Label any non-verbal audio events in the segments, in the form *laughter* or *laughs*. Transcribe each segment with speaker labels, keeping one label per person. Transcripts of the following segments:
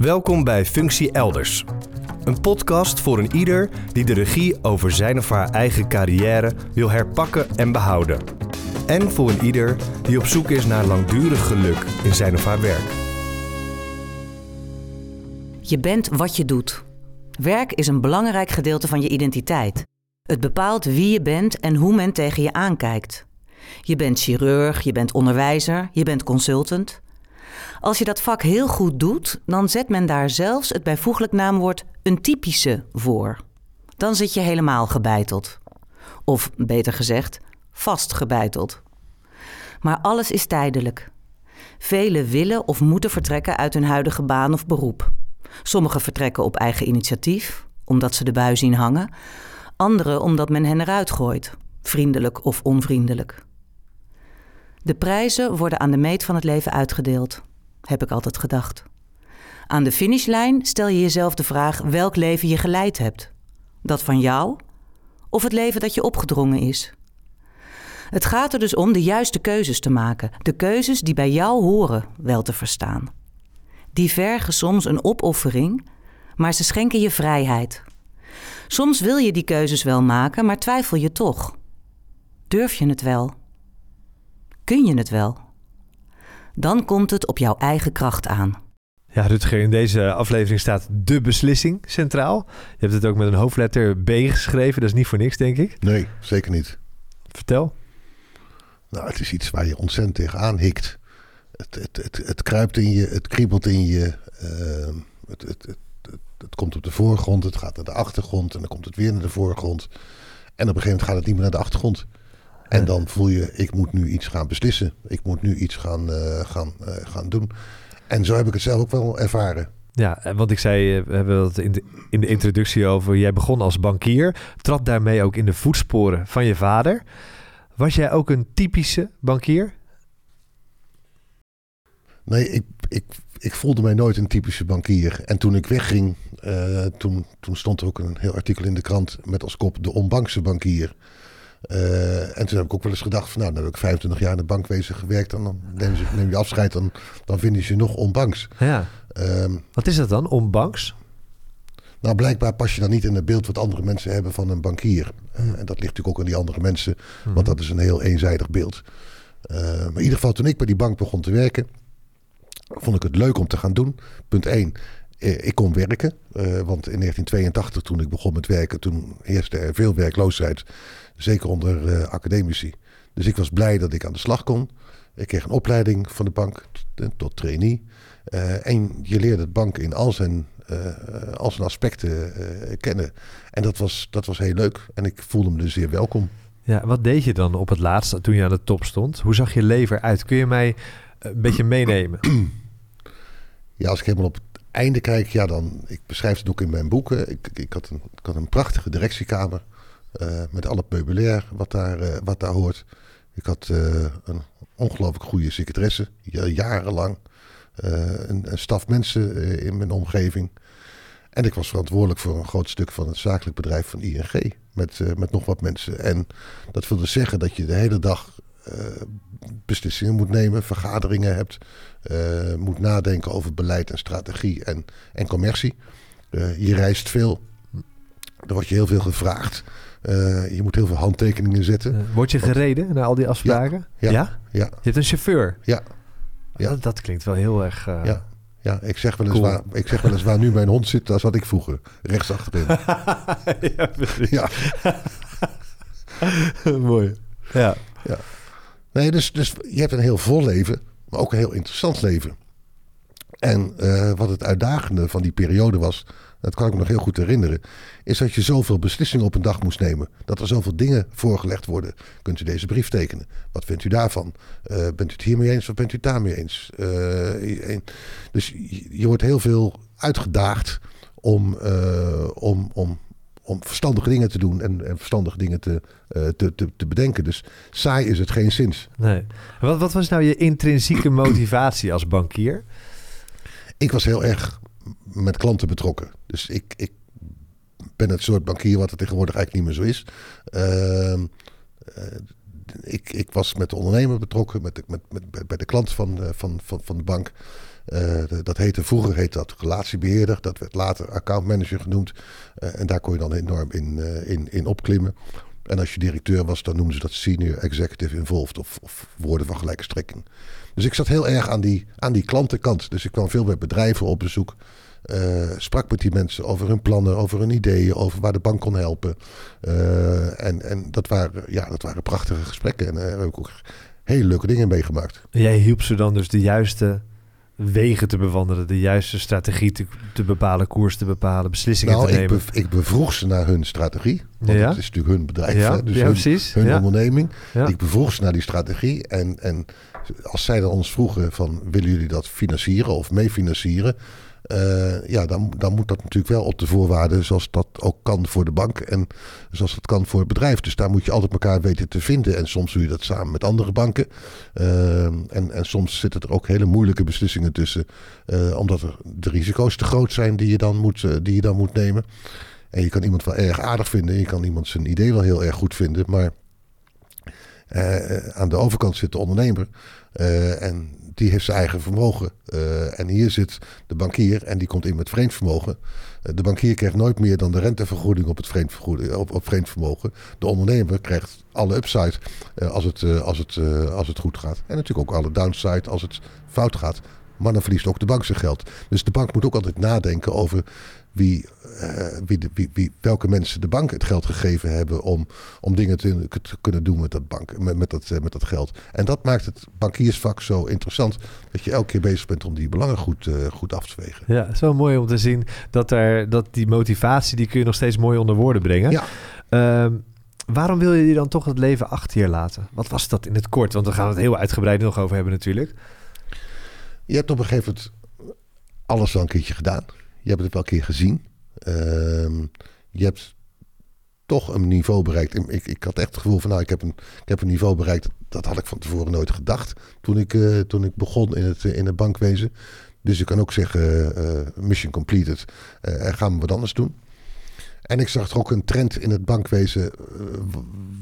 Speaker 1: Welkom bij Functie Elders. Een podcast voor een ieder die de regie over zijn of haar eigen carrière wil herpakken en behouden. En voor een ieder die op zoek is naar langdurig geluk in zijn of haar werk.
Speaker 2: Je bent wat je doet. Werk is een belangrijk gedeelte van je identiteit. Het bepaalt wie je bent en hoe men tegen je aankijkt. Je bent chirurg, je bent onderwijzer, je bent consultant. Als je dat vak heel goed doet, dan zet men daar zelfs het bijvoeglijk naamwoord een typische voor. Dan zit je helemaal gebeiteld. Of beter gezegd, vastgebeiteld. Maar alles is tijdelijk. Velen willen of moeten vertrekken uit hun huidige baan of beroep. Sommigen vertrekken op eigen initiatief, omdat ze de bui zien hangen. Anderen omdat men hen eruit gooit, vriendelijk of onvriendelijk. De prijzen worden aan de meet van het leven uitgedeeld, heb ik altijd gedacht. Aan de finishlijn stel je jezelf de vraag welk leven je geleid hebt. Dat van jou of het leven dat je opgedrongen is. Het gaat er dus om de juiste keuzes te maken, de keuzes die bij jou horen wel te verstaan. Die vergen soms een opoffering, maar ze schenken je vrijheid. Soms wil je die keuzes wel maken, maar twijfel je toch. Durf je het wel? Kun je het wel? Dan komt het op jouw eigen kracht aan.
Speaker 3: Ja, Rutger, in deze aflevering staat de beslissing centraal. Je hebt het ook met een hoofdletter B geschreven. Dat is niet voor niks, denk ik.
Speaker 4: Nee, zeker niet.
Speaker 3: Vertel.
Speaker 4: Nou, het is iets waar je ontzettend tegenaan hikt. Het, het, het, het kruipt in je, het kriebelt in je. Uh, het, het, het, het, komt op de voorgrond, het gaat naar de achtergrond en dan komt het weer naar de voorgrond. En op een gegeven moment gaat het niet meer naar de achtergrond. En dan voel je, ik moet nu iets gaan beslissen. Ik moet nu iets gaan, uh, gaan, uh, gaan doen. En zo heb ik het zelf ook wel ervaren.
Speaker 3: Ja, want ik zei, we hebben het in de, in de introductie over, jij begon als bankier, trad daarmee ook in de voetsporen van je vader. Was jij ook een typische bankier?
Speaker 4: Nee, ik, ik, ik voelde mij nooit een typische bankier. En toen ik wegging, uh, toen, toen stond er ook een heel artikel in de krant met als kop de onbankse bankier. Uh, en toen heb ik ook wel eens gedacht: van, Nou, dan heb ik 25 jaar in de bankwezen gewerkt. En dan neem je, neem je afscheid, dan, dan vinden ze je nog onbanks.
Speaker 3: Ja. Um, wat is dat dan, onbanks?
Speaker 4: Nou, blijkbaar pas je dan niet in het beeld wat andere mensen hebben van een bankier. Uh, en dat ligt natuurlijk ook aan die andere mensen, hmm. want dat is een heel eenzijdig beeld. Uh, maar in ieder geval, toen ik bij die bank begon te werken, vond ik het leuk om te gaan doen. Punt 1. Ik kon werken, uh, want in 1982 toen ik begon met werken, toen heerste er veel werkloosheid. Zeker onder uh, academici. Dus ik was blij dat ik aan de slag kon. Ik kreeg een opleiding van de bank tot trainee. Uh, en je leerde het bank in al zijn, uh, al zijn aspecten kennen. En dat was, dat was heel leuk. En ik voelde me dus zeer welkom.
Speaker 3: Ja, wat deed je dan op het laatste toen je aan de top stond? Hoe zag je leven uit? Kun je mij een beetje meenemen? *clears throat*
Speaker 4: Ja, als ik helemaal op het einde kijk, ja, dan. Ik beschrijf het ook in mijn boeken. Ik, ik, had, een, had een prachtige directiekamer. Uh, met al het meubilair wat daar, uh, wat daar hoort. Ik had uh, een ongelooflijk goede secretaresse, jarenlang. een, een staf mensen in mijn omgeving. En ik was verantwoordelijk voor een groot stuk van het zakelijk bedrijf van ING. Met, met nog wat mensen. En dat wilde zeggen dat je de hele dag beslissingen moet nemen, vergaderingen hebt. moet nadenken over beleid en strategie en, en commercie. je reist veel. Er wordt je heel veel gevraagd. Uh, je moet heel veel handtekeningen zetten.
Speaker 3: Word je gereden naar al die afspraken?
Speaker 4: Ja.
Speaker 3: Ja?
Speaker 4: ja.
Speaker 3: Je hebt een chauffeur?
Speaker 4: Ja.
Speaker 3: ja. Dat, dat, klinkt wel heel erg... Uh,
Speaker 4: ja. Ja, ik zeg, wel eens cool. waar, ik zeg wel eens waar nu mijn hond zit, daar zat ik vroeger. Rechts achterin. *laughs*
Speaker 3: ja, precies. Ja. *laughs* Mooi. Ja.
Speaker 4: ja. Nee, dus, dus je hebt een heel vol leven, maar ook een heel interessant leven. En uh, wat het uitdagende van die periode was, dat kan ik me nog heel goed herinneren, is dat je zoveel beslissingen op een dag moest nemen. Dat er zoveel dingen voorgelegd worden. Kunt u deze brief tekenen? Wat vindt u daarvan? Uh, bent u het hiermee eens of bent u het daarmee eens? Uh, dus je, wordt heel veel uitgedaagd om, om, om, om verstandige dingen te doen en, en verstandige dingen te, te, te, te, bedenken. Dus saai is het geen zins.
Speaker 3: Nee. Wat, wat was nou je intrinsieke *clears throat* motivatie als bankier?
Speaker 4: Ik was heel erg met klanten betrokken. Dus ik, ik ben het soort bankier wat het tegenwoordig eigenlijk niet meer zo is. Uh, uh, ik, ik was met de ondernemer betrokken, met de, met, met, bij de klant van, uh, van, van, van de bank. Uh, dat heette, vroeger heette dat relatiebeheerder. Dat werd later accountmanager genoemd. Uh, en daar kon je dan enorm in, uh, in, in opklimmen. En als je directeur was, dan noemden ze dat senior executive involved. Of, of woorden van gelijke strekking. Dus ik zat heel erg aan die, aan die klantenkant. Dus ik kwam veel met bedrijven op bezoek. Uh, sprak met die mensen over hun plannen, over hun ideeën, over waar de bank kon helpen. En en dat, waren, ja, dat waren prachtige gesprekken. En daar heb ik ook hele leuke dingen meegemaakt.
Speaker 3: Jij hielp ze dan dus de juiste wegen te bewandelen, de juiste strategie te, te bepalen, koers te bepalen, beslissingen
Speaker 4: nou,
Speaker 3: te nemen.
Speaker 4: Ik, ik bevroeg ze naar hun strategie. Want
Speaker 3: Ja.
Speaker 4: het is natuurlijk hun bedrijf,
Speaker 3: Ja,
Speaker 4: hè? dus
Speaker 3: ja,
Speaker 4: hun,
Speaker 3: precies.
Speaker 4: hun onderneming. Ik bevroeg ze naar die strategie. En, en als zij dan ons vroegen van willen jullie dat financieren of meefinancieren? Eh, ja, dan, dan moet dat natuurlijk wel op de voorwaarden zoals dat ook kan voor de bank en zoals dat kan voor het bedrijf. Dus daar moet je altijd elkaar weten te vinden. En soms doe je dat samen met andere banken. Eh, en, en soms zitten er ook hele moeilijke beslissingen tussen, eh, omdat er de risico's te groot zijn die je dan moet, die je dan moet nemen. En je kan iemand wel erg aardig vinden, je kan iemand zijn idee wel heel erg goed vinden, maar aan de overkant zit de ondernemer. en die heeft zijn eigen vermogen. Eh, en hier zit de bankier en die komt in met vreemd vermogen. Eh, de bankier krijgt nooit meer dan de rentevergoeding op het vreemd, op, op vreemd vermogen. De ondernemer krijgt alle upside eh, als, het, als, het, als het goed gaat. En natuurlijk ook alle downside als het fout gaat. Maar dan verliest ook de bank zijn geld. Dus de bank moet ook altijd nadenken over wie, eh, wie, de, wie, wie, welke mensen de bank het geld gegeven hebben om, om dingen te, te kunnen doen met dat, bank, met, met, dat, eh, met dat geld. En dat maakt het bankiersvak zo interessant dat je elke keer bezig bent om die belangen goed, eh, goed af te wegen.
Speaker 3: Ja, wel mooi om te zien dat, er, dat die motivatie, die kun je nog steeds mooi onder woorden brengen.
Speaker 4: Ja.
Speaker 3: Ehm, waarom wil je die dan toch het leven achter je laten? Wat was dat in het kort? Want we gaan het heel uitgebreid nog over hebben natuurlijk.
Speaker 4: Je hebt op een gegeven moment alles wel een keertje gedaan. Je hebt het wel een keer gezien. Ehm, je hebt toch een niveau bereikt. Ik, ik had echt het gevoel van, nou, ik heb een, ik heb een niveau bereikt. Dat had ik van tevoren nooit gedacht toen ik, eh, toen ik begon in het, in het bankwezen. Dus ik kan ook zeggen, eh, mission completed. Eh, en gaan we wat anders doen. En ik zag er ook een trend in het bankwezen eh,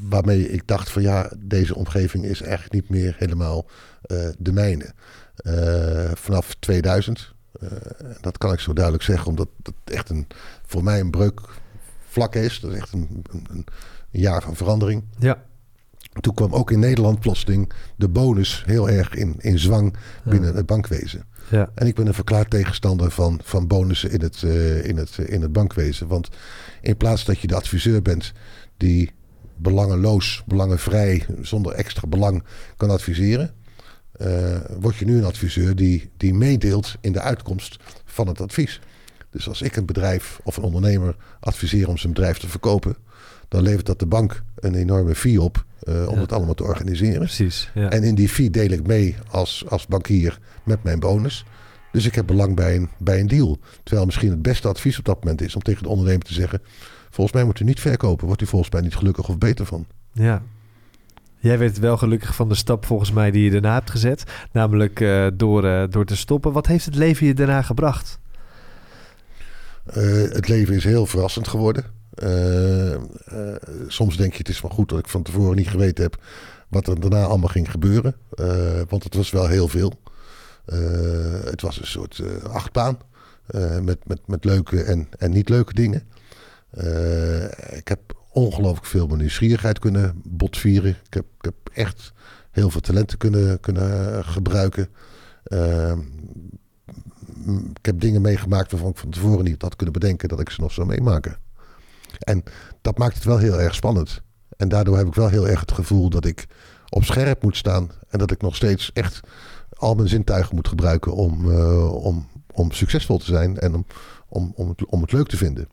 Speaker 4: waarmee ik dacht van ja, deze omgeving is eigenlijk niet meer helemaal eh, de mijne. Eh, vanaf 2000, eh, dat kan ik zo duidelijk zeggen, omdat het echt een, voor mij een breukvlak is. Dat is echt een, een, een jaar van verandering.
Speaker 3: Ja.
Speaker 4: Toen kwam ook in Nederland plotseling de bonus heel erg in, in zwang binnen het bankwezen.
Speaker 3: Ja.
Speaker 4: En ik ben een verklaard tegenstander van, van bonussen in het, eh, in, het, in het bankwezen. Want in plaats dat je de adviseur bent die belangeloos, belangenvrij, zonder extra belang kan adviseren, word je nu een adviseur die, die meedeelt in de uitkomst van het advies. Dus als ik een bedrijf of een ondernemer adviseer om zijn bedrijf te verkopen, dan levert dat de bank een enorme fee op eh, om
Speaker 3: Ja.
Speaker 4: het allemaal te organiseren.
Speaker 3: Precies. Ja.
Speaker 4: En in die fee deel ik mee als, als bankier met mijn bonus. Dus ik heb belang bij een, bij een deal. Terwijl misschien het beste advies op dat moment is om tegen de ondernemer te zeggen: Volgens mij moet u niet verkopen. Wordt u volgens mij niet gelukkig of beter van.
Speaker 3: ja. Jij werd wel gelukkig van de stap volgens mij die je daarna hebt gezet. Namelijk eh, door, eh, door te stoppen. Wat heeft het leven je daarna gebracht?
Speaker 4: Eh, het leven is heel verrassend geworden. Soms denk je: Het is wel goed dat ik van tevoren niet geweten heb wat er daarna allemaal ging gebeuren. Want het was wel heel veel. Het was een soort achtbaan. met, met, met leuke en, en niet leuke dingen. Ik heb ongelooflijk veel mijn nieuwsgierigheid kunnen botvieren. Ik heb, ik heb echt heel veel talenten kunnen, kunnen gebruiken. Eh, m- ik heb dingen meegemaakt waarvan ik van tevoren niet had kunnen bedenken dat ik ze nog zou meemaken. En dat maakt het wel heel erg spannend. En daardoor heb ik wel heel erg het gevoel dat ik op scherp moet staan. En dat ik nog steeds echt al mijn zintuigen moet gebruiken om, eh, om, om succesvol te zijn en om, om, om, het, om het leuk te vinden.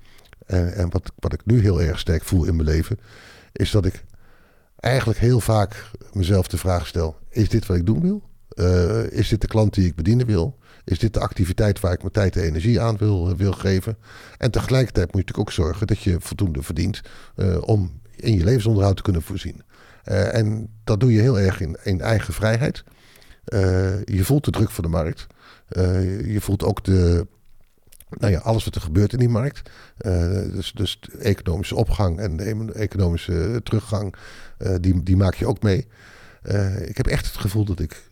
Speaker 4: En, en wat, wat ik nu heel erg sterk voel in mijn leven, is dat ik eigenlijk heel vaak mezelf de vraag stel: is dit wat ik doen wil? Eh, is dit de klant die ik bedienen wil? Is dit de activiteit waar ik mijn tijd en energie aan wil, wil geven? En tegelijkertijd moet je natuurlijk ook zorgen dat je voldoende verdient eh, om in je levensonderhoud te kunnen voorzien. Eh, en dat doe je heel erg in, in eigen vrijheid. Eh, je voelt de druk van de markt. Eh, je voelt ook de, nou ja, alles wat er gebeurt in die markt. Eh, dus, dus de economische opgang en de economische teruggang, eh, die, die maak je ook mee. Eh, ik heb echt het gevoel dat ik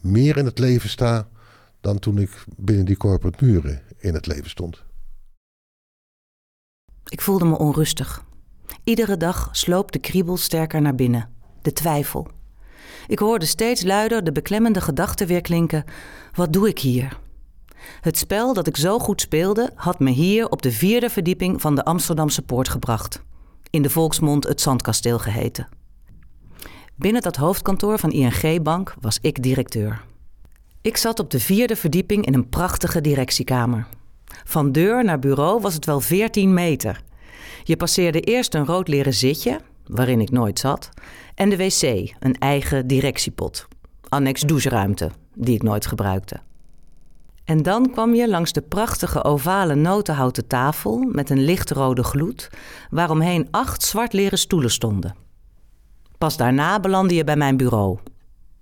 Speaker 4: meer in het leven sta dan toen ik binnen die corporate muren in het leven stond.
Speaker 2: Ik voelde me onrustig. Iedere dag sloop de kriebel sterker naar binnen, de twijfel. Ik hoorde steeds luider de beklemmende gedachte weer klinken: wat doe ik hier? Het spel dat ik zo goed speelde had me hier op de vierde verdieping van de Amsterdamse Poort gebracht. In de volksmond het Zandkasteel geheten. Binnen dat hoofdkantoor van ING Bank was ik directeur. Ik zat op de vierde verdieping in een prachtige directiekamer. Van deur naar bureau was het wel 14 meter. Je passeerde eerst een rood leren zitje, waarin ik nooit zat, en de wc, een eigen directiepot. Annex doucheruimte, die ik nooit gebruikte. En dan kwam je langs de prachtige ovale notenhouten tafel met een lichtrode gloed, waaromheen acht zwart leren stoelen stonden. Pas daarna belandde je bij mijn bureau.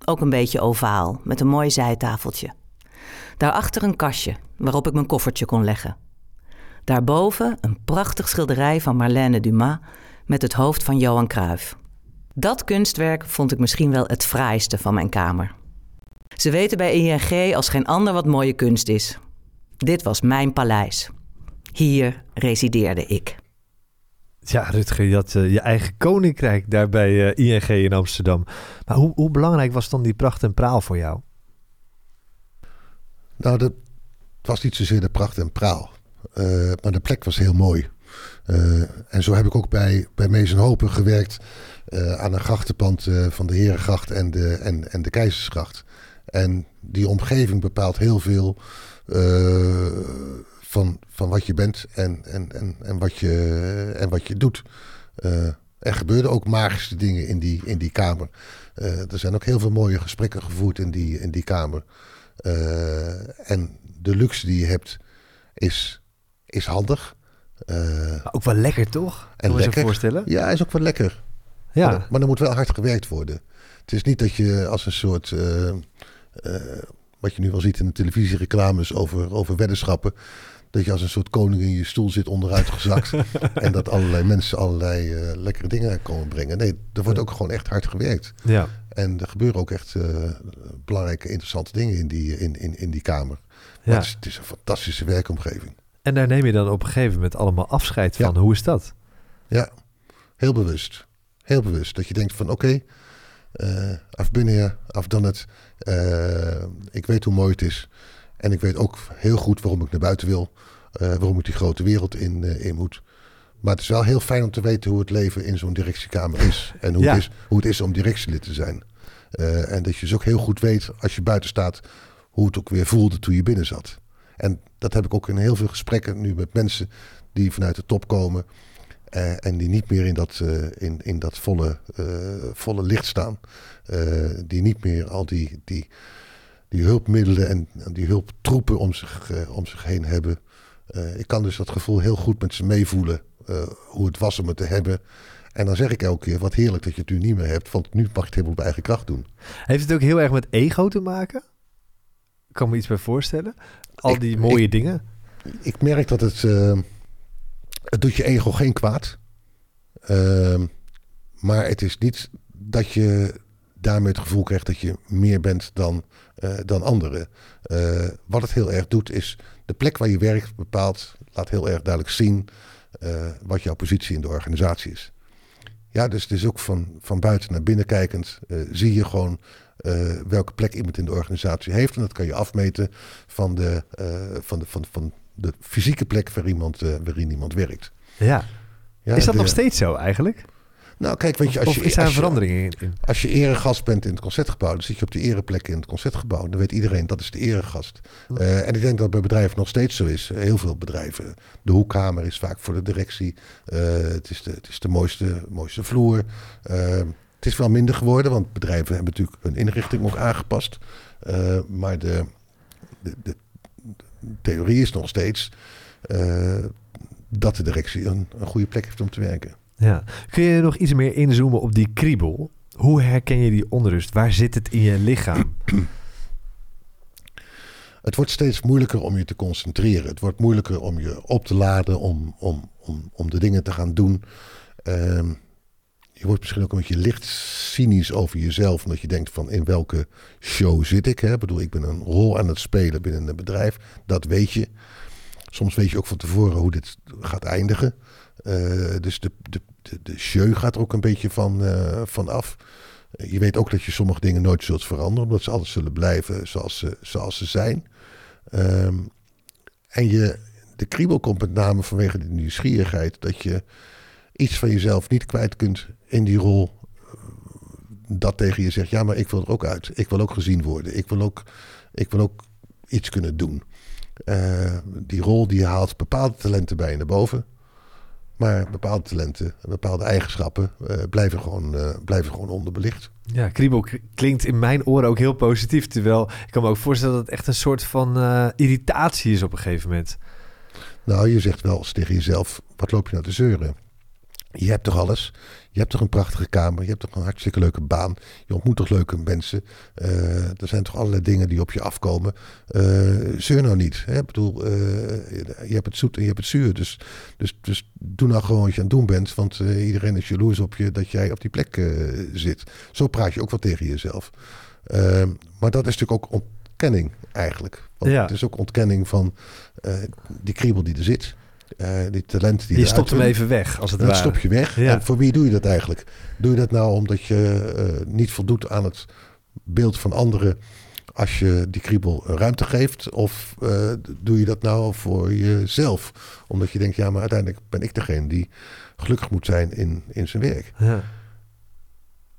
Speaker 2: Ook een beetje ovaal, met een mooi zijtafeltje. Daarachter een kastje, waarop ik mijn koffertje kon leggen. Daarboven een prachtig schilderij van Marlène Dumas met het hoofd van Johan Cruijff. Dat kunstwerk vond ik misschien wel het fraaiste van mijn kamer. Ze weten bij ING als geen ander wat mooie kunst is. Dit was mijn paleis. Hier resideerde ik.
Speaker 3: Ja, Rutger, je had uh, je eigen koninkrijk daar bij uh, ING in Amsterdam. Maar hoe, hoe, belangrijk was dan die pracht en praal voor jou?
Speaker 4: Nou, dat was niet zozeer de pracht en praal. Uh, maar de plek was heel mooi. en zo heb ik ook bij, bij Mees en Hopen gewerkt aan een grachtenpand van de Herengracht en de, en, en de Keizersgracht. En die omgeving bepaalt heel veel van, van wat je bent en, en, en, en, wat, je, en wat je doet. Uh, er gebeurden ook magische dingen in die, in die kamer. Uh, er zijn ook heel veel mooie gesprekken gevoerd in die, in die kamer. En de luxe die je hebt is, is handig.
Speaker 3: ook wel lekker, toch?
Speaker 4: En lekker.
Speaker 3: je voorstellen?
Speaker 4: Ja, is ook wel lekker.
Speaker 3: Ja.
Speaker 4: Maar, maar er moet wel hard gewerkt worden. Het is niet dat je als een soort wat je nu wel ziet in de televisiereclames over, over weddenschappen. Dat je als een soort koning in je stoel zit onderuit gezakt. *laughs* en dat allerlei mensen allerlei uh, lekkere dingen komen brengen. Nee, er wordt ook gewoon echt hard gewerkt.
Speaker 3: Ja.
Speaker 4: En er gebeuren ook echt belangrijke, interessante dingen in die, in, in, in die kamer. Ja. Het is, het, is, een fantastische werkomgeving.
Speaker 3: En daar neem je dan op een gegeven moment allemaal afscheid van. Ja. Hoe is dat?
Speaker 4: Ja, heel bewust. Heel bewust. Dat je denkt van oké, okay, uh, I've been here, I've done it. Uh, ik weet hoe mooi het is. En ik weet ook heel goed waarom ik naar buiten wil. Uh, waarom ik die grote wereld in, in moet. Maar het is wel heel fijn om te weten hoe het leven in zo'n directiekamer is. En hoe, ja. het is, hoe het is om directielid te zijn. En dat je dus ook heel goed weet als je buiten staat hoe het ook weer voelde toen je binnen zat. En dat heb ik ook in heel veel gesprekken nu met mensen die vanuit de top komen. Uh, en die niet meer in dat, uh, in, in dat volle, uh, volle licht staan. die niet meer al die, die, die hulpmiddelen en die hulptroepen om zich, om zich heen hebben. ik kan dus dat gevoel heel goed met ze meevoelen. hoe het was om het te hebben. En dan zeg ik elke keer, wat heerlijk dat je het nu niet meer hebt. Want nu mag je het helemaal op eigen kracht doen.
Speaker 3: Heeft het ook heel erg met ego te maken? Ik kan me iets bij voorstellen. Al die ik, mooie
Speaker 4: ik,
Speaker 3: dingen.
Speaker 4: Ik merk dat het het doet je ego geen kwaad. Uh, maar het is niet dat je daarmee het gevoel krijgt dat je meer bent dan, uh, dan anderen. Uh, wat het heel erg doet is de plek waar je werkt bepaalt, laat heel erg duidelijk zien uh, wat jouw positie in de organisatie is. Ja, dus het is ook van, van buiten naar binnen kijkend zie je gewoon welke plek iemand in de organisatie heeft. En dat kan je afmeten van de, van de, van, van de fysieke plek waar iemand, uh, waarin iemand werkt.
Speaker 3: Ja. ja is dat de, nog steeds zo eigenlijk?
Speaker 4: Nou, kijk, weet je, als
Speaker 3: of
Speaker 4: je,
Speaker 3: is daar een verandering in?
Speaker 4: Als je eregast bent in het concertgebouw, dan zit je op de ereplek in het concertgebouw. Dan weet iedereen dat is de eregast. Uh, en ik denk dat bij bedrijven nog steeds zo is. Heel veel bedrijven. De hoekkamer is vaak voor de directie. Uh, het, is de, het is de mooiste, mooiste vloer. het is wel minder geworden, want bedrijven hebben natuurlijk hun inrichting ook aangepast. maar de, de, de theorie is nog steeds uh, dat de directie een, een, goede plek heeft om te werken.
Speaker 3: Ja. Kun je nog iets meer inzoomen op die kriebel? Hoe herken je die onrust? Waar zit het in je lichaam? *clears throat*
Speaker 4: Het wordt steeds moeilijker om je te concentreren. Het wordt moeilijker om je op te laden, om, om, om, om de dingen te gaan doen. Uh, je wordt misschien ook een beetje licht cynisch over jezelf. Omdat je denkt van in welke show zit ik. Hè? Ik bedoel, ik ben een rol aan het spelen binnen een bedrijf. Dat weet je. Soms weet je ook van tevoren hoe dit gaat eindigen. Uh, dus de, de, de, show gaat er ook een beetje van, uh, van af. Je weet ook dat je sommige dingen nooit zult veranderen. Omdat ze altijd zullen blijven zoals ze, zoals ze zijn. Um, en je, de kriebel komt met name vanwege de nieuwsgierigheid. Dat je iets van jezelf niet kwijt kunt in die rol. Dat tegen je zegt, ja, maar ik wil er ook uit. Ik wil ook gezien worden. Ik wil ook, ik wil ook iets kunnen doen. Uh, die rol die haalt bepaalde talenten bij je naar boven. Maar bepaalde talenten, bepaalde eigenschappen uh, blijven, gewoon, uh, blijven gewoon onderbelicht.
Speaker 3: Ja, kriebel klinkt in mijn oren ook heel positief. Terwijl ik kan me ook voorstellen dat het echt een soort van irritatie is op een gegeven moment.
Speaker 4: Nou, je zegt wel eens tegen jezelf, wat loop je nou te zeuren? Je hebt toch alles? Je hebt toch een prachtige kamer? Je hebt toch een hartstikke leuke baan? Je ontmoet toch leuke mensen? Uh, er zijn toch allerlei dingen die op je afkomen? Uh, zeur nou niet. Hè? Ik bedoel, uh, je hebt het zoet en je hebt het zuur. Dus, dus, dus doe nou gewoon wat je aan het doen bent. Want iedereen is jaloers op je dat jij op die plek zit. Zo praat je ook wel tegen jezelf. maar dat is natuurlijk ook ontkenning eigenlijk. Want ja. Het is ook ontkenning van die kriebel die er zit. Uh, die talent die
Speaker 3: je stopt hem even weg, als het
Speaker 4: dat
Speaker 3: ware.
Speaker 4: stop je weg. En voor wie doe je dat eigenlijk? Doe je dat nou omdat je uh, niet voldoet aan het beeld van anderen als je die kriebel ruimte geeft? Of uh, doe je dat nou voor jezelf? Omdat je denkt, ja, maar uiteindelijk ben ik degene die gelukkig moet zijn in, in zijn werk.
Speaker 3: Ja.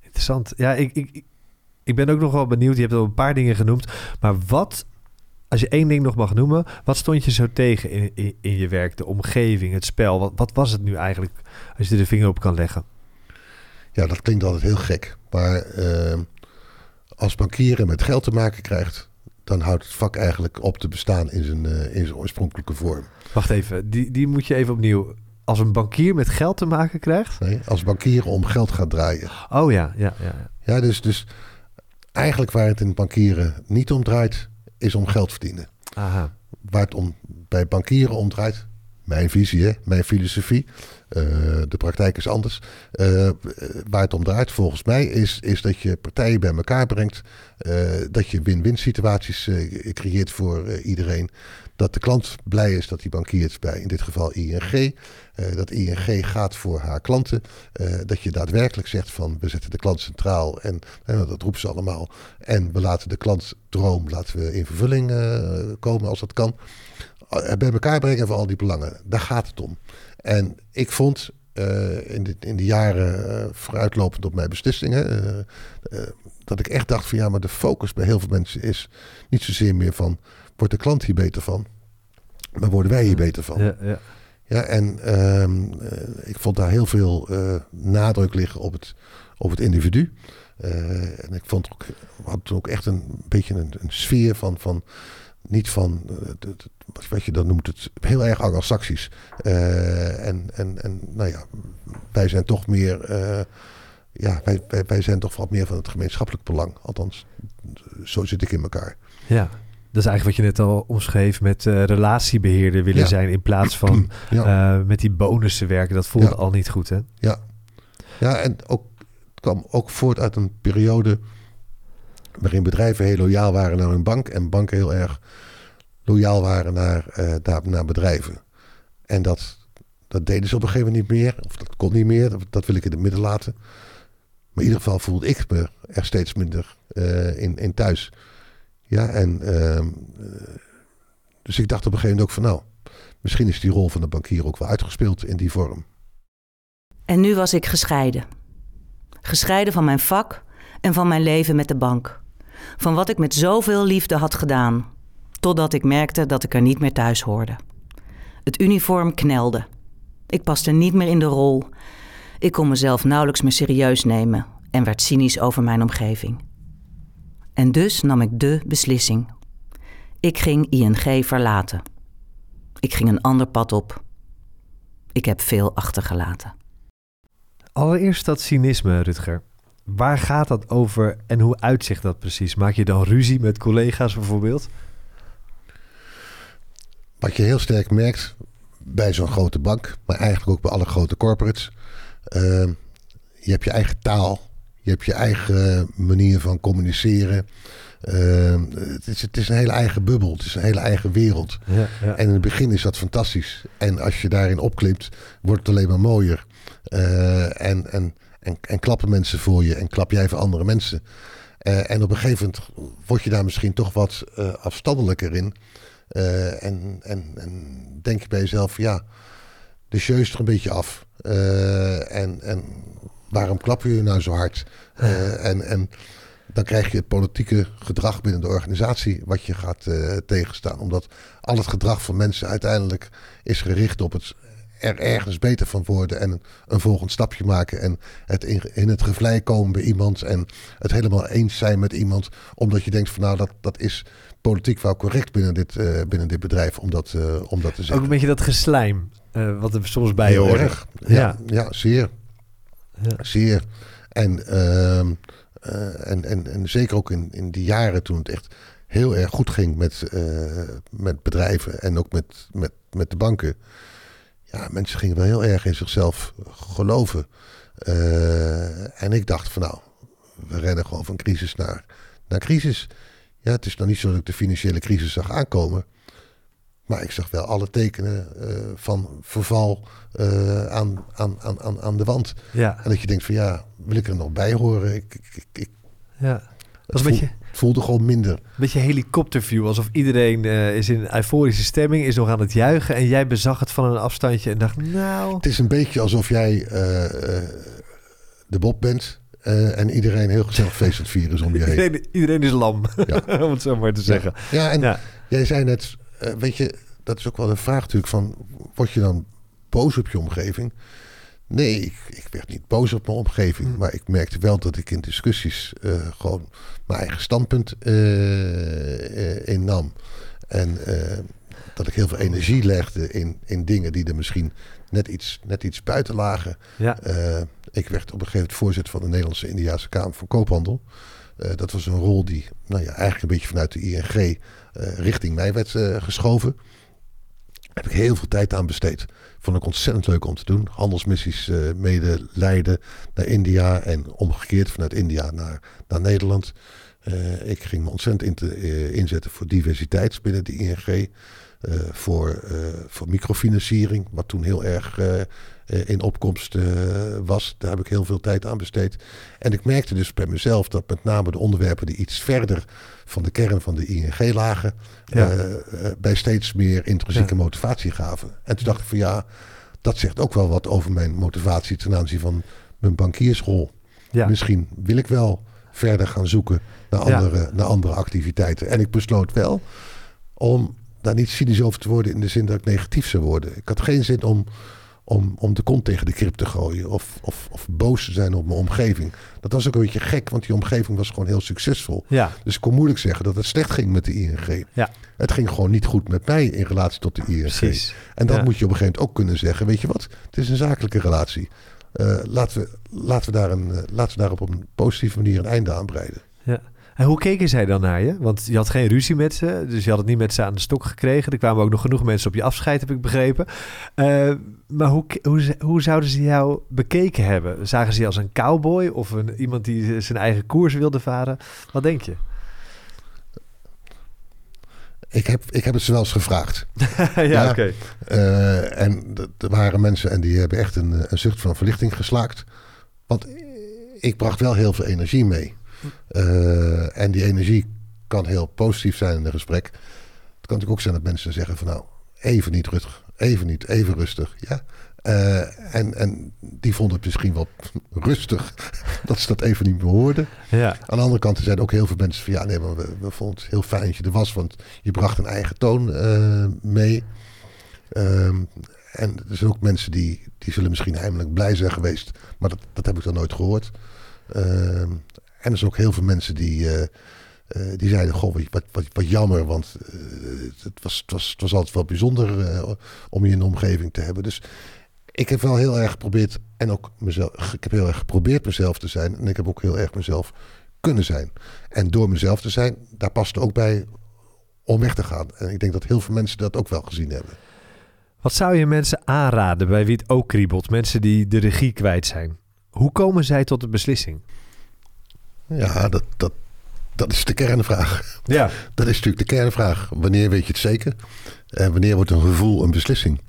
Speaker 3: Interessant. Ja, ik, ik, ik ben ook nog wel benieuwd. Je hebt al een paar dingen genoemd. Maar wat als je één ding nog mag noemen, wat stond je zo tegen in, in, in je werk? De omgeving, het spel. Wat, wat, was het nu eigenlijk, als je er de vinger op kan leggen?
Speaker 4: Ja, dat klinkt altijd heel gek. Maar uh, als bankieren met geld te maken krijgt, dan houdt het vak eigenlijk op te bestaan in zijn, uh, in zijn oorspronkelijke vorm.
Speaker 3: Wacht even, die, die moet je even opnieuw. Als een bankier met geld te maken krijgt?
Speaker 4: Nee, als bankier om geld gaat draaien.
Speaker 3: Oh ja, ja, ja.
Speaker 4: Ja, dus, dus eigenlijk waar het in bankieren niet om draait, is om geld verdienen.
Speaker 3: Aha.
Speaker 4: Waar het om, bij bankieren om draait, mijn visie, hè, mijn filosofie. Uh, de praktijk is anders. Uh, waar het om draait volgens mij is, is dat je partijen bij elkaar brengt. Uh, dat je win-win situaties creëert voor iedereen. Dat de klant blij is dat hij bankiert bij in dit geval ING. dat ING gaat voor haar klanten. dat je daadwerkelijk zegt van we zetten de klant centraal. En, en dat roepen ze allemaal. En we laten de klantdroom laten we in vervulling komen als dat kan bij elkaar brengen van al die belangen. Daar gaat het om. En ik vond in, de, in de jaren vooruitlopend op mijn beslissingen. Dat ik echt dacht van ja, maar de focus bij heel veel mensen is niet zozeer meer van wordt de klant hier beter van, maar worden wij hier beter van.
Speaker 3: Ja, ja.
Speaker 4: ja en ehm, ik vond daar heel veel nadruk liggen op het, op het individu. en ik vond ook, toen ook echt een beetje een, een sfeer van, van niet van, wat je dan noemt, het heel erg anglo-saxisch. Uh, en, en, en nou ja, wij zijn toch meer, uh, ja, wij, wij, wij, zijn toch wat meer van het gemeenschappelijk belang. Althans, zo zit ik in elkaar.
Speaker 3: Ja. Dat is eigenlijk wat je net al omschreef met relatiebeheerder willen ja. zijn in plaats *clears throat* van ja. met die bonussen werken. Dat voelt ja. al niet goed, hè?
Speaker 4: Ja, ja en ook, het kwam ook voort uit een periode waarin bedrijven heel loyaal waren naar hun bank en banken heel erg loyaal waren naar, uh, naar, naar, bedrijven. En dat, dat deden ze op een gegeven moment niet meer, of dat kon niet meer, dat, dat, wil ik in het midden laten. Maar in ieder geval voelde ik me er steeds minder in, in thuis. Ja, en uh, dus ik dacht op een gegeven moment ook van nou, misschien is die rol van de bankier ook wel uitgespeeld in die vorm.
Speaker 2: En nu was ik gescheiden. Gescheiden van mijn vak en van mijn leven met de bank. Van wat ik met zoveel liefde had gedaan, totdat ik merkte dat ik er niet meer thuis hoorde. Het uniform knelde. Ik paste niet meer in de rol. Ik kon mezelf nauwelijks meer serieus nemen en werd cynisch over mijn omgeving. En dus nam ik de beslissing. Ik ging ING verlaten. Ik ging een ander pad op. Ik heb veel achtergelaten.
Speaker 3: Allereerst dat cynisme, Rutger. Waar gaat dat over en hoe uitzicht dat precies? Maak je dan ruzie met collega's bijvoorbeeld?
Speaker 4: Wat je heel sterk merkt bij zo'n grote bank, maar eigenlijk ook bij alle grote corporates. Uh, je hebt je eigen taal. Je hebt je eigen manier van communiceren. Uh, het, is, het is een hele eigen bubbel. Het is een hele eigen wereld.
Speaker 3: Ja, ja.
Speaker 4: En in het begin is dat fantastisch. En als je daarin opklimt, wordt het alleen maar mooier. Uh, en, en, en, en, klappen mensen voor je en klap jij voor andere mensen. Uh, en op een gegeven moment word je daar misschien toch wat uh, afstandelijker in. en, en, en denk je bij jezelf, ja, de jeu is er een beetje af. en, en waarom klap je nou zo hard? en, en dan krijg je het politieke gedrag binnen de organisatie wat je gaat uh, tegenstaan. Omdat al het gedrag van mensen uiteindelijk is gericht op het er ergens beter van worden en een volgend stapje maken. En het in, in het gevlei komen bij iemand en het helemaal eens zijn met iemand. Omdat je denkt van nou dat, dat is politiek wel correct binnen dit, uh, binnen dit bedrijf om dat, uh, om dat te zeggen.
Speaker 3: Ook een beetje dat geslijm wat er soms bij
Speaker 4: Heel
Speaker 3: hoort.
Speaker 4: erg. Ja, ja. ja zeer. Ja. Zeer. En... Uh, uh, en, en, en zeker ook in, in die jaren toen het echt heel erg goed ging met, uh, met bedrijven en ook met, met, met de banken. Ja, mensen gingen wel heel erg in zichzelf geloven. Uh, en ik dacht van nou, we rennen gewoon van crisis naar, naar crisis. Ja, het is nog niet zo dat ik de financiële crisis zag aankomen. Maar ik zag wel alle tekenen uh, van verval uh, aan, aan, aan, aan de wand.
Speaker 3: Ja.
Speaker 4: En dat je denkt van ja, wil ik er nog bij horen? Ik, ik, ik,
Speaker 3: ja. een
Speaker 4: voel,
Speaker 3: beetje,
Speaker 4: voelde gewoon minder.
Speaker 3: Een beetje helikopterview, alsof iedereen uh, is in een euforische stemming, is nog aan het juichen. En jij bezag het van een afstandje en dacht, nou...
Speaker 4: Het is een beetje alsof jij de Bob bent uh, en iedereen heel gezellig feest aan het vieren is om je *laughs* heen.
Speaker 3: Iedereen, iedereen is lam,
Speaker 4: ja. *laughs*
Speaker 3: om het zo maar te zeggen.
Speaker 4: Ja, ja en ja. jij zei net, uh, weet je, dat is ook wel een vraag natuurlijk van, word je dan boos op je omgeving? Nee, ik, ik werd niet boos op mijn omgeving, mm. maar ik merkte wel dat ik in discussies uh, gewoon mijn eigen standpunt innam. En dat ik heel veel energie legde in, in dingen die er misschien net iets, net iets buiten lagen.
Speaker 3: Ja.
Speaker 4: ik werd op een gegeven moment voorzitter van de Nederlandse Indiaanse Kamer van Koophandel. Uh, dat was een rol die nou ja, eigenlijk een beetje vanuit de ING richting mij werd uh, geschoven. Heb ik heel veel tijd aan besteed. Vond ik ontzettend leuk om te doen. Handelsmissies mede leiden naar India en omgekeerd vanuit India naar, naar Nederland. ik ging me ontzettend in te, inzetten voor diversiteit binnen de ING. Voor, voor microfinanciering, wat toen heel erg in opkomst was. Daar heb ik heel veel tijd aan besteed. En ik merkte dus bij mezelf dat met name de onderwerpen die iets verder van de kern van de ING lagen,
Speaker 3: ja.
Speaker 4: bij steeds meer intrinsieke ja. motivatie gaven. En toen dacht ik van ja, dat zegt ook wel wat over mijn motivatie ten aanzien van mijn bankiersrol.
Speaker 3: Ja.
Speaker 4: Misschien wil ik wel verder gaan zoeken naar andere, naar andere activiteiten. En ik besloot wel om daar niet cynisch over te worden in de zin dat ik negatief zou worden. Ik had geen zin om om, om de kont tegen de krip te gooien. Of, of, of boos te zijn op mijn omgeving. Dat was ook een beetje gek, want die omgeving was gewoon heel succesvol.
Speaker 3: Ja.
Speaker 4: Dus ik kon moeilijk zeggen dat het slecht ging met de ING.
Speaker 3: Ja.
Speaker 4: Het ging gewoon niet goed met mij in relatie tot de ING.
Speaker 3: Precies.
Speaker 4: En dat
Speaker 3: Ja.
Speaker 4: moet je op een gegeven moment ook kunnen zeggen. Weet je wat, het is een zakelijke relatie. Eh, laten, we, laten, we daar een, eh, laten we daar op een positieve manier een einde aan breiden.
Speaker 3: Ja. En hoe keken zij dan naar je? Want je had geen ruzie met ze, dus je had het niet met ze aan de stok gekregen. Er kwamen ook nog genoeg mensen op je afscheid, heb ik begrepen. Uh, maar hoe, hoe, hoe zouden ze jou bekeken hebben? Zagen ze je als een cowboy of een, iemand die zijn eigen koers wilde varen? Wat denk je?
Speaker 4: Ik heb, ik heb het ze wel eens gevraagd. *laughs*
Speaker 3: ja,
Speaker 4: Ja.
Speaker 3: oké.
Speaker 4: Eh, en er waren mensen en die hebben echt een, een zucht van verlichting geslaakt. Want ik bracht wel heel veel energie mee. Eh, en die energie kan heel positief zijn in een gesprek. Het kan natuurlijk ook zijn dat mensen zeggen van nou, even niet rustig, even niet, even rustig. Ja. Eh, en, en die vonden het misschien wel *laughs* rustig *laughs* dat ze dat even niet meer hoorden.
Speaker 3: Ja.
Speaker 4: Aan de andere kant er zijn ook heel veel mensen van ja, nee, maar we, we vonden het heel fijn dat je er was, want je bracht een eigen toon eh, mee. Ehm, en er zijn ook mensen die, die zullen misschien heimelijk blij zijn geweest, maar dat, dat heb ik dan nooit gehoord. Ehm, en er zijn ook heel veel mensen die, eh, eh, die zeiden: Goh, wat, wat, wat jammer, want eh, het, was, het, was, het was altijd wel bijzonder om je in omgeving te hebben. Dus ik heb wel heel erg geprobeerd, en ook mezelf, ik heb heel erg geprobeerd mezelf te zijn. En ik heb ook heel erg mezelf kunnen zijn. En door mezelf te zijn, daar past ook bij om weg te gaan. En ik denk dat heel veel mensen dat ook wel gezien hebben.
Speaker 3: Wat zou je mensen aanraden bij wie het ook kriebelt? Mensen die de regie kwijt zijn. Hoe komen zij tot de beslissing?
Speaker 4: Ja, dat, dat, dat is de kernvraag.
Speaker 3: Ja.
Speaker 4: Dat is natuurlijk de kernvraag. Wanneer weet je het zeker? En wanneer wordt een gevoel een beslissing?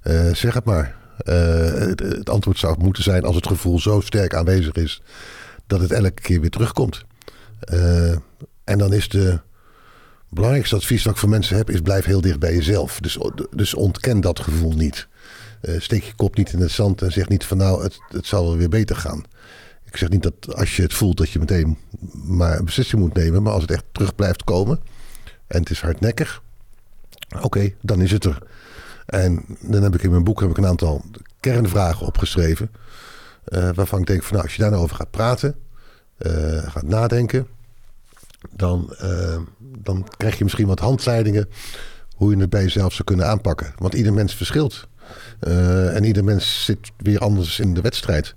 Speaker 4: Eh, zeg het maar. Eh, het, het antwoord zou moeten zijn als het gevoel zo sterk aanwezig is dat het elke keer weer terugkomt. Eh, en dan is de belangrijkste advies dat ik voor mensen heb, is blijf heel dicht bij jezelf. Dus, dus ontken dat gevoel niet. Steek je kop niet in het zand en zeg niet van nou, het, het zal wel weer beter gaan. Ik zeg niet dat als je het voelt dat je meteen maar een beslissing moet nemen. Maar als het echt terug blijft komen en het is hardnekkig, oké, dan is het er. En dan heb ik in mijn boek heb ik een aantal kernvragen opgeschreven. Uh, waarvan ik denk van nou, als je daar nou over gaat praten, uh, gaat nadenken, dan, uh, dan krijg je misschien wat handleidingen hoe je het bij jezelf zou kunnen aanpakken. Want ieder mens verschilt. en ieder mens zit weer anders in de wedstrijd.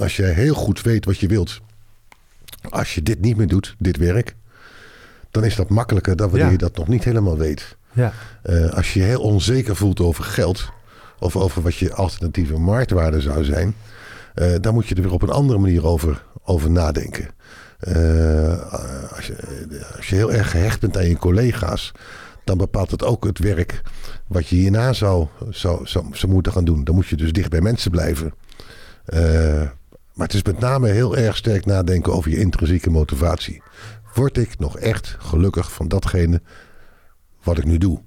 Speaker 4: Als je heel goed weet wat je wilt, als je dit niet meer doet, dit werk, dan is dat makkelijker dan wanneer
Speaker 3: Ja.
Speaker 4: je dat nog niet helemaal weet.
Speaker 3: Ja.
Speaker 4: Eh, als je je heel onzeker voelt over geld of over wat je alternatieve marktwaarde zou zijn, eh, dan moet je er weer op een andere manier over, over nadenken. Eh, als, je, als je heel erg gehecht bent aan je collega's, dan bepaalt het ook het werk wat je hierna zou, zou, zou, zou moeten gaan doen. Dan moet je dus dicht bij mensen blijven. Maar het is met name heel erg sterk nadenken over je intrinsieke motivatie. Word ik nog echt gelukkig van datgene wat ik nu doe?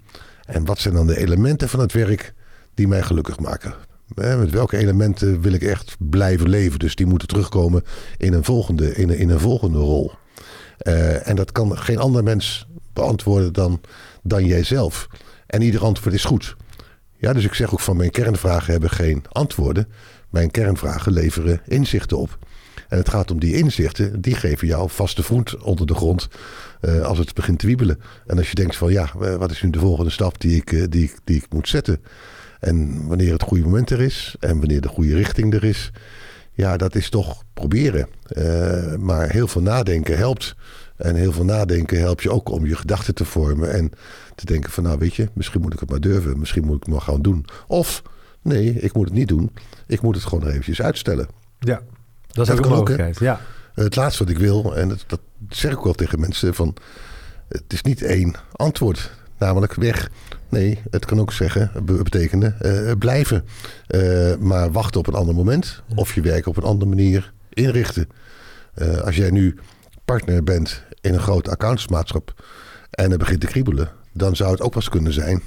Speaker 4: En wat zijn dan de elementen van het werk die mij gelukkig maken? Met welke elementen wil ik echt blijven leven? Dus die moeten terugkomen in een volgende, in een, in een volgende rol. Eh, en dat kan geen ander mens beantwoorden dan, dan jijzelf. En ieder antwoord is goed. Ja, dus ik zeg ook van mijn kernvragen hebben geen antwoorden. Mijn kernvragen leveren inzichten op. En het gaat om die inzichten, die geven jou vaste voet onder de grond eh, als het begint te wiebelen. En als je denkt van ja, eh, wat is nu de volgende stap die ik, eh, die, die ik moet zetten? En wanneer het goede moment er is en wanneer de goede richting er is, ja, dat is toch proberen. Maar heel veel nadenken helpt. En heel veel nadenken helpt je ook om je gedachten te vormen. En te denken van nou weet je, misschien moet ik het maar durven. Misschien moet ik het maar gaan doen. Of nee, ik moet het niet doen. Ik moet het gewoon eventjes uitstellen.
Speaker 3: Ja. Dat is
Speaker 4: Dat
Speaker 3: ook een
Speaker 4: ook,
Speaker 3: mogelijkheid. Ja.
Speaker 4: Het laatste wat ik wil, en dat, dat zeg ik wel tegen mensen, van het is niet één antwoord, namelijk weg. Nee, het kan ook zeggen, be- betekenen eh, blijven. Eh, maar wachten op een ander moment of je werk op een andere manier inrichten. Eh, als jij nu partner bent in een grote accountantsmaatschap en het begint te kriebelen, dan zou het ook wel eens kunnen zijn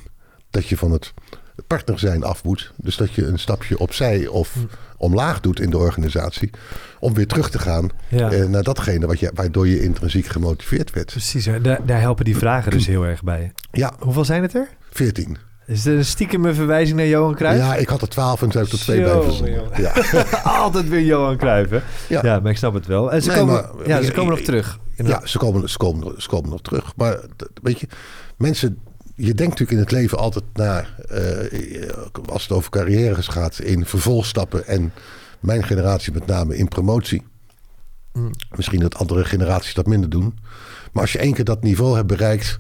Speaker 4: dat je van het partner zijn af moet. Dus dat je een stapje opzij of omlaag doet in de organisatie. Om weer terug te gaan
Speaker 3: Ja.
Speaker 4: eh, naar datgene wat je, waardoor je intrinsiek gemotiveerd werd.
Speaker 3: Precies, daar, daar helpen die vragen dus heel erg bij.
Speaker 4: Ja,
Speaker 3: Hoeveel zijn het er?
Speaker 4: 14.
Speaker 3: Is er een stiekem een verwijzing naar Johan Cruijff?
Speaker 4: Ja, ik had er 12 en toen heb ik er twee bij verzonnen. Ja. *laughs*
Speaker 3: Altijd weer Johan Cruijff, hè? Ja.
Speaker 4: Ja.
Speaker 3: maar ik snap het wel. En ze
Speaker 4: Nee,
Speaker 3: komen,
Speaker 4: maar-
Speaker 3: ja, ze komen nog terug.
Speaker 4: Ja, ze komen, ze, komen, ze komen nog terug. Maar weet je, mensen, je denkt natuurlijk in het leven altijd naar, eh, als het over carrières gaat, in vervolgstappen. En mijn generatie met name in promotie.
Speaker 3: Mm.
Speaker 4: Misschien dat andere generaties dat minder doen. Maar als je één keer dat niveau hebt bereikt,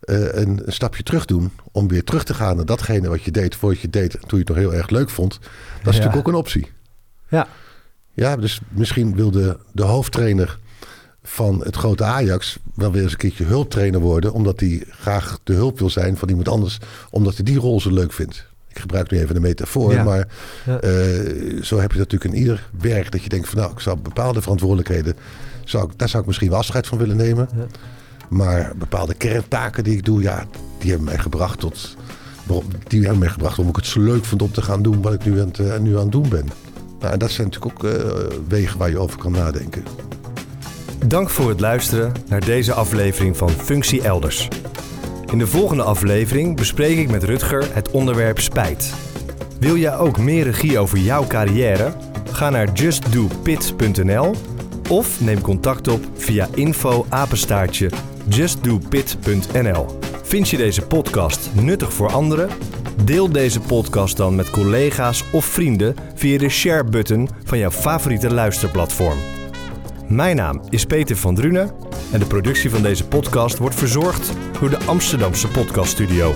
Speaker 4: eh, een, een stapje terug doen. Om weer terug te gaan naar datgene wat je deed voordat je deed. Toen je het nog heel erg leuk vond. Dat is
Speaker 3: Ja.
Speaker 4: natuurlijk ook een optie.
Speaker 3: Ja,
Speaker 4: Ja, dus misschien wil de, de hoofdtrainer van het grote Ajax wel weer eens een keertje hulptrainer worden. Omdat hij graag de hulp wil zijn van iemand anders. Omdat hij die rol zo leuk vindt. Ik gebruik nu even een metafoor.
Speaker 3: Ja.
Speaker 4: Maar
Speaker 3: Ja.
Speaker 4: eh, zo heb je natuurlijk in ieder werk. Dat je denkt van nou, ik zou bepaalde verantwoordelijkheden. Zou ik, daar zou ik misschien wel afscheid van willen nemen.
Speaker 3: Ja.
Speaker 4: Maar bepaalde kerntaken die ik doe, ja, die hebben mij gebracht tot. Die hebben mij gebracht om ik het zo leuk vond om te gaan doen wat ik nu aan het, eh, nu aan het doen ben. Nou, en dat zijn natuurlijk ook eh, wegen waar je over kan nadenken.
Speaker 1: Dank voor het luisteren naar deze aflevering van Functie Elders. In de volgende aflevering bespreek ik met Rutger het onderwerp spijt. Wil jij ook meer regie over jouw carrière? Ga naar justdopit.nl of neem contact op via info apenstaartje justdopit.nl. Vind je deze podcast nuttig voor anderen? Deel deze podcast dan met collega's of vrienden via de share-button van jouw favoriete luisterplatform. Mijn naam is Peter van Drunen en de productie van deze podcast wordt verzorgd door de Amsterdamse Podcaststudio.